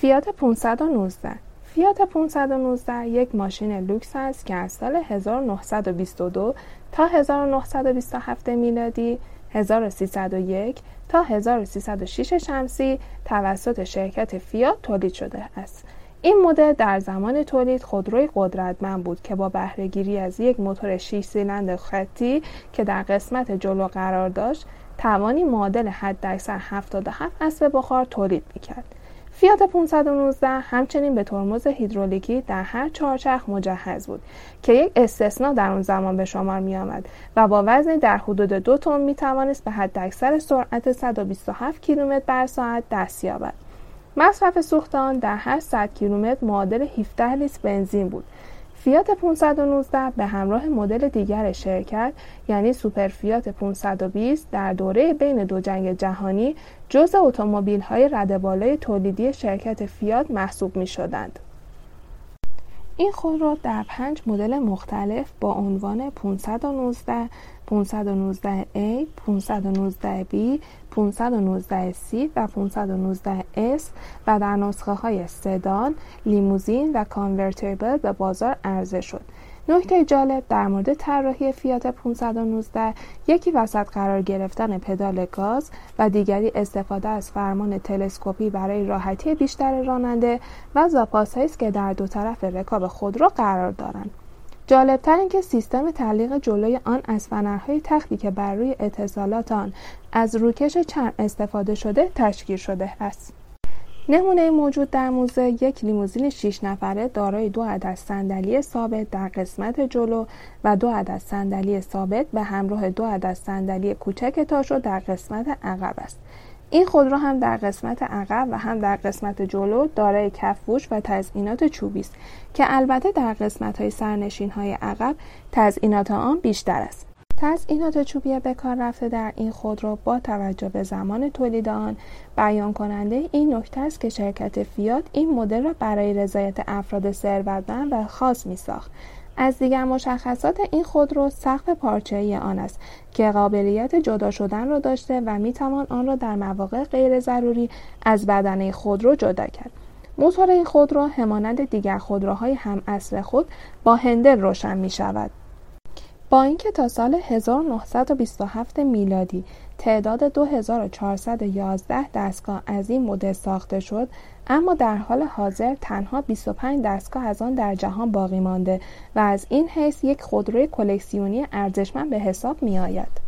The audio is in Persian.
فیات 519 فیات 519 یک ماشین لوکس است که از سال 1922 تا 1927 میلادی 1301 تا 1306 شمسی توسط شرکت فیات تولید شده است. این مدل در زمان تولید خودروی قدرتمند بود که با بهرهگیری از یک موتور 6 سیلندر خطی که در قسمت جلو قرار داشت توانی معادل حداکثر 77 اسب بخار تولید می‌کرد. فیات 519 همچنین به ترمز هیدرولیکی در هر چهارچرخ مجهز بود که یک استثنا در اون زمان به شمار می آمد و با وزنی در حدود دو تن می توانست به حداکثر سرعت 127 کیلومتر بر ساعت دست یابد. مصرف سوخت آن در هر 100 کیلومتر معادل 17 لیتر بنزین بود فیات 519 به همراه مدل دیگر شرکت یعنی سوپر فیات 520 در دوره بین دو جنگ جهانی جز اتومبیل های ردبالای تولیدی شرکت فیات محسوب می این خودرو در پنج مدل مختلف با عنوان 519 519A، 519B، 519C و 519S و در نسخه های سدان، لیموزین و کانورتیبل به بازار عرضه شد. نکته جالب در مورد طراحی فیات 519 یکی وسط قرار گرفتن پدال گاز و دیگری استفاده از فرمان تلسکوپی برای راحتی بیشتر راننده و زاپاس است که در دو طرف رکاب خودرو قرار دارند. جالبتر اینکه سیستم تعلیق جلوی آن از فنرهای تختی که بر روی اتصالات آن از روکش چرم استفاده شده تشکیل شده است. نمونه موجود در موزه یک لیموزین 6 نفره دارای دو عدد صندلی ثابت در قسمت جلو و دو عدد صندلی ثابت به همراه دو عدد صندلی کوچک تاشو در قسمت عقب است. این خودرو هم در قسمت عقب و هم در قسمت جلو دارای کفوش و تزئینات چوبی است که البته در قسمت های سرنشین عقب تزئینات آن بیشتر است. تزئینات چوبی به کار رفته در این خودرو با توجه به زمان تولید آن بیان کننده این نکته است که شرکت فیات این مدل را برای رضایت افراد ثروتمند و خاص می ساخت از دیگر مشخصات این خودرو سقف پارچه‌ای آن است که قابلیت جدا شدن را داشته و می توان آن را در مواقع غیر ضروری از بدنه خودرو جدا کرد. موتور این خودرو همانند دیگر خودروهای هم اصل خود با هندل روشن می شود. با اینکه تا سال 1927 میلادی تعداد 2411 دستگاه از این مدل ساخته شد اما در حال حاضر تنها 25 دستگاه از آن در جهان باقی مانده و از این حیث یک خودروی کلکسیونی ارزشمند به حساب می آید.